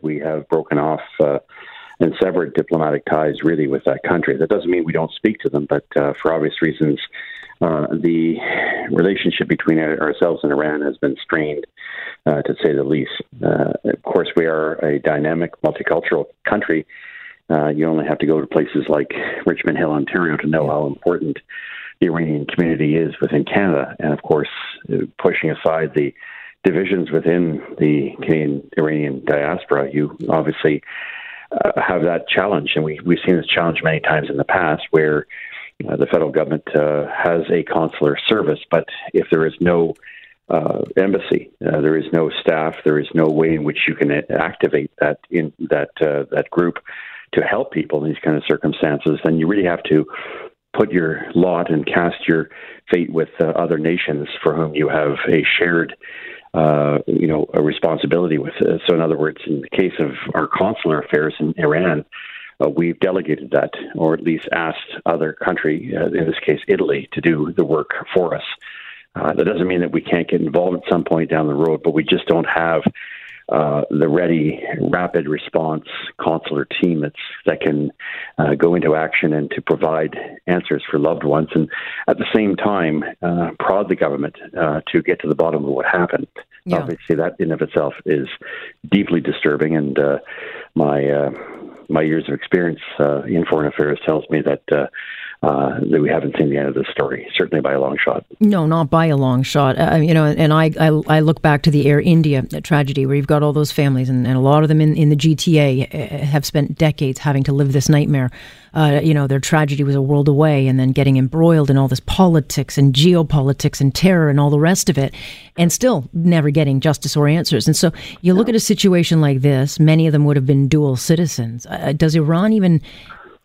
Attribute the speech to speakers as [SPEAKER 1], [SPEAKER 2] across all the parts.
[SPEAKER 1] We have broken off uh, and severed diplomatic ties really with that country. That doesn't mean we don't speak to them, but uh, for obvious reasons, uh, the relationship between ourselves and Iran has been strained, uh, to say the least. Uh, of course, we are a dynamic, multicultural country. Uh, you only have to go to places like Richmond Hill, Ontario, to know how important the Iranian community is within Canada, and of course, pushing aside the divisions within the Canadian Iranian diaspora, you obviously uh, have that challenge, and we we've seen this challenge many times in the past, where uh, the federal government uh, has a consular service, but if there is no uh, embassy, uh, there is no staff, there is no way in which you can activate that in that uh, that group to help people in these kind of circumstances, then you really have to put your lot and cast your fate with other nations for whom you have a shared uh, you know, a responsibility with. It. So, in other words, in the case of our consular affairs in Iran, uh, we've delegated that, or at least asked other country, uh, in this case Italy, to do the work for us. Uh, that doesn't mean that we can't get involved at some point down the road, but we just don't have uh, the ready, rapid response consular team that's, that can uh, go into action and to provide answers for loved ones, and at the same time uh, prod the government uh, to get to the bottom of what happened. Yeah. Obviously, that in of itself is deeply disturbing, and uh, my my years of experience in foreign affairs tells me that uh, that we haven't seen the end of the story, certainly by a long shot.
[SPEAKER 2] No, not by a long shot. Uh, you know, and I, I, I look back to the Air India tragedy where you've got all those families, and, and a lot of them in, in the GTA uh, have spent decades having to live this nightmare. Uh, you know, their tragedy was a world away, and then getting embroiled in all this politics and geopolitics and terror and all the rest of it, and still never getting justice or answers. And so you look at a situation like this, many of them would have been dual citizens. Uh, does Iran even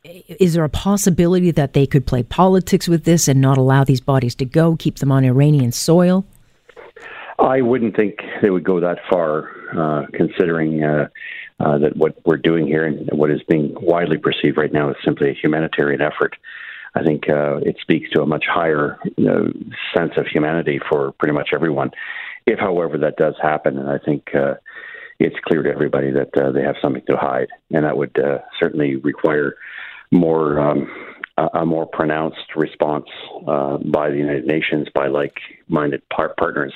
[SPEAKER 2] is there a possibility that they could play politics with this and not allow these bodies to go, keep them on Iranian soil?
[SPEAKER 1] I wouldn't think they would go that far, uh, considering uh, uh, that what we're doing here and what is being widely perceived right now is simply a humanitarian effort. I think uh, it speaks to a much higher you know, sense of humanity for pretty much everyone. If, however, that does happen, and I think uh, it's clear to everybody that uh, they have something to hide, and that would certainly require more um, a more pronounced response uh, by the United Nations, by like-minded par- partners,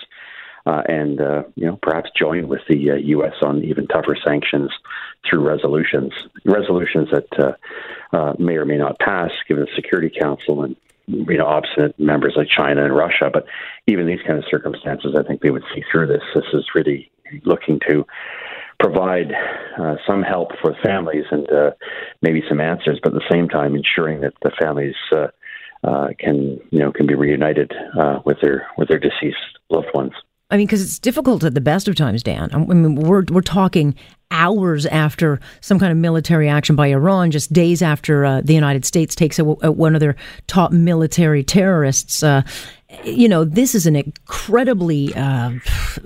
[SPEAKER 1] uh, and uh, you know perhaps join with the U.S. Uh, on even tougher sanctions through resolutions, resolutions that uh, uh, may or may not pass, given the Security Council and you know obstinate members like China and Russia. But even these kind of circumstances, I think they would see through this. This is really looking to provide uh, some help for families and uh, maybe some answers, but at the same time ensuring that the families uh, uh can you know can be reunited uh, with their with their deceased loved ones.
[SPEAKER 2] I mean, because it's difficult at the best of times, Dan. I mean, we're we're talking hours after some kind of military action by Iran, just days after uh, the United States takes a, one of their top military terrorists. Uh, you know, this is an incredibly uh,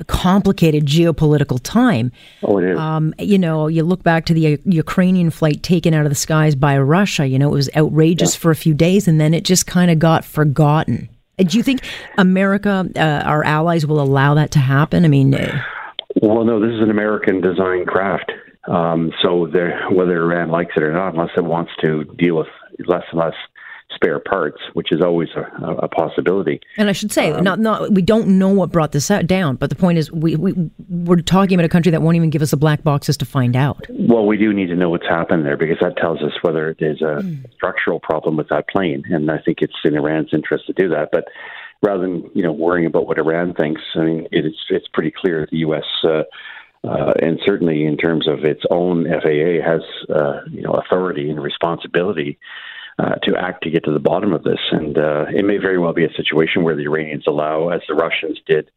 [SPEAKER 2] complicated geopolitical time.
[SPEAKER 1] Oh, it is. Um,
[SPEAKER 2] you know, you look back to the uh, Ukrainian flight taken out of the skies by Russia. You know, it was outrageous yeah. for a few days, and then it just kind of got forgotten. Do you think America, uh, our allies, will allow that to happen? I mean, uh,
[SPEAKER 1] well, no, this is an American design craft. Um, so whether Iran likes it or not, unless it wants to deal with less and less spare parts, which is always a, a possibility.
[SPEAKER 2] And I should say, um, not not we don't know what brought this down, but the point is, we, we we're talking about a country that won't even give us the black boxes to find out.
[SPEAKER 1] Well, we do need to know what's happened there because that tells us whether there's a mm. structural problem with that plane, and I think it's in Iran's interest to do that. But rather than you know worrying about what Iran thinks, I mean, it's it's pretty clear the U.S. Uh, uh, and certainly in terms of its own FAA has uh, you know authority and responsibility uh, to act to get to the bottom of this. And uh, it may very well be a situation where the Iranians allow, as the Russians did,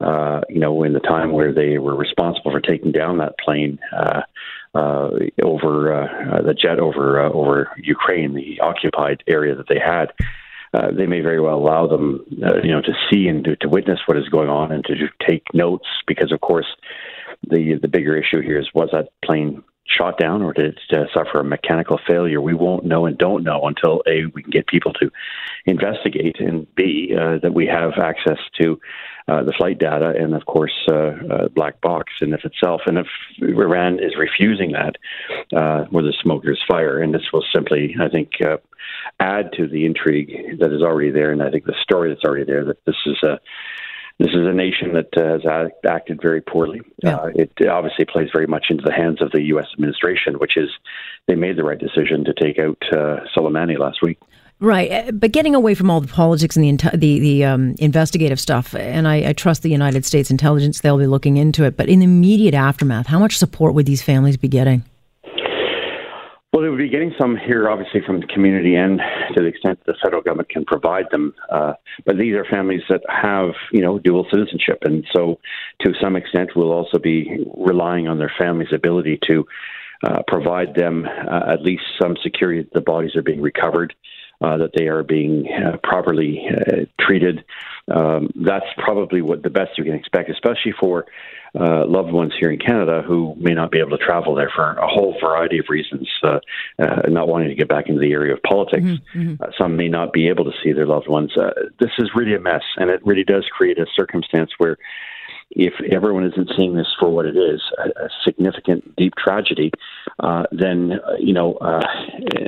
[SPEAKER 1] uh, you know, in the time where they were responsible for taking down that plane, uh, uh, over uh, the jet over uh, over Ukraine, the occupied area that they had. Uh, they may very well allow them, uh, you know, to see and to, to witness what is going on and to take notes, because of course, the the bigger issue here is was that plane shot down or uh, suffer a mechanical failure? We won't know and don't know until A, we can get people to investigate, and B, uh, that we have access to uh, the flight data and, of course, uh, uh, black box in of itself. And if Iran is refusing that, uh, where the smoke there's fire, and this will simply, I think, add to the intrigue that is already there, and I think the story that's already there that this is a this is a nation that uh, has acted very poorly. Yeah. Uh, it obviously plays very much into the hands of the U.S. administration, which is they made the right decision to take out uh, Soleimani last week.
[SPEAKER 2] Right, uh, but getting away from all the politics and the the, the um, investigative stuff, and I, I, trust the United States intelligence; they'll be looking into it. But in the immediate aftermath, how much support would these families be getting?
[SPEAKER 1] Well, they would be getting some here, obviously, from the community and to the extent the federal government can provide them. Uh, but these are families that have, you know, dual citizenship. And so, to some extent, we'll also be relying on their family's ability to uh, provide them uh, at least some security that the bodies are being recovered, uh, that they are being uh, properly uh, treated. Um, that's probably what the best you can expect, especially for uh, loved ones here in Canada who may not be able to travel there for a whole variety of reasons, uh, uh, not wanting to get back into the area of politics. Mm-hmm. mm-hmm. Uh, some may not be able to see their loved ones. Uh, this is really a mess, and it really does create a circumstance where if everyone isn't seeing this for what it is, a, a significant, deep tragedy, uh, then uh, you know uh,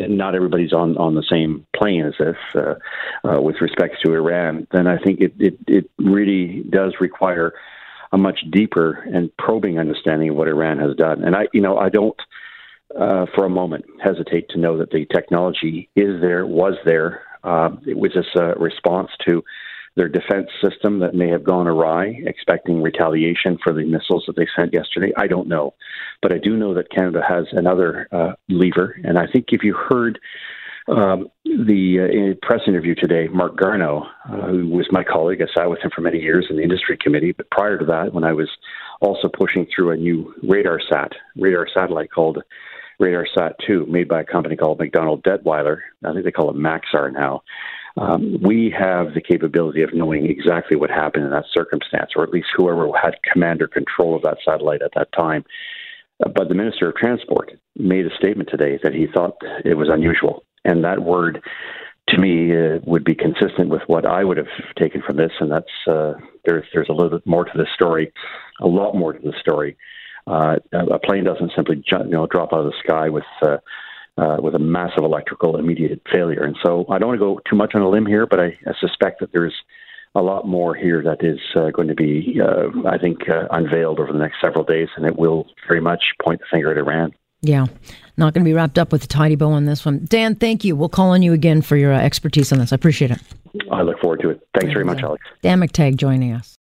[SPEAKER 1] not everybody's on, on the same plane as this uh, uh, with respect to Iran. Then I think it, it, it really does require a much deeper and probing understanding of what Iran has done. And I, you know, I don't uh, for a moment hesitate to know that the technology is there, was there. Uh, it was just a response to their defense system that may have gone awry, expecting retaliation for the missiles that they sent yesterday. I don't know. But I do know that Canada has another uh, lever. And I think if you heard um, the uh, press interview today, Marc Garneau, uh, who was my colleague, I sat with him for many years in the industry committee. But prior to that, when I was also pushing through a new radar sat, radar satellite called Radar Sat 2, made by a company called MacDonald Dettwiler. I think they call it Maxar now. Um, we have the capability of knowing exactly what happened in that circumstance, or at least whoever had command or control of that satellite at that time. But the Minister of Transport made a statement today that he thought it was unusual and that word to me uh, would be consistent with what I would have taken from this, and that's uh, there's there's a little bit more to the story, a lot more to the story. Uh, a plane doesn't simply you know drop out of the sky with uh, uh, with a massive electrical immediate failure, and so I don't want to go too much on a limb here, but I, I suspect that there's a lot more here that is uh, going to be, uh, I think, uh, unveiled over the next several days, and it will very much point the finger at Iran.
[SPEAKER 2] Yeah. Not going to be wrapped up with a tidy bow on this one. Dan, thank you. We'll call on you again for your uh, expertise on this. I appreciate it.
[SPEAKER 1] I look forward to it. Thanks very much, Alex.
[SPEAKER 2] Dan McTeague joining us.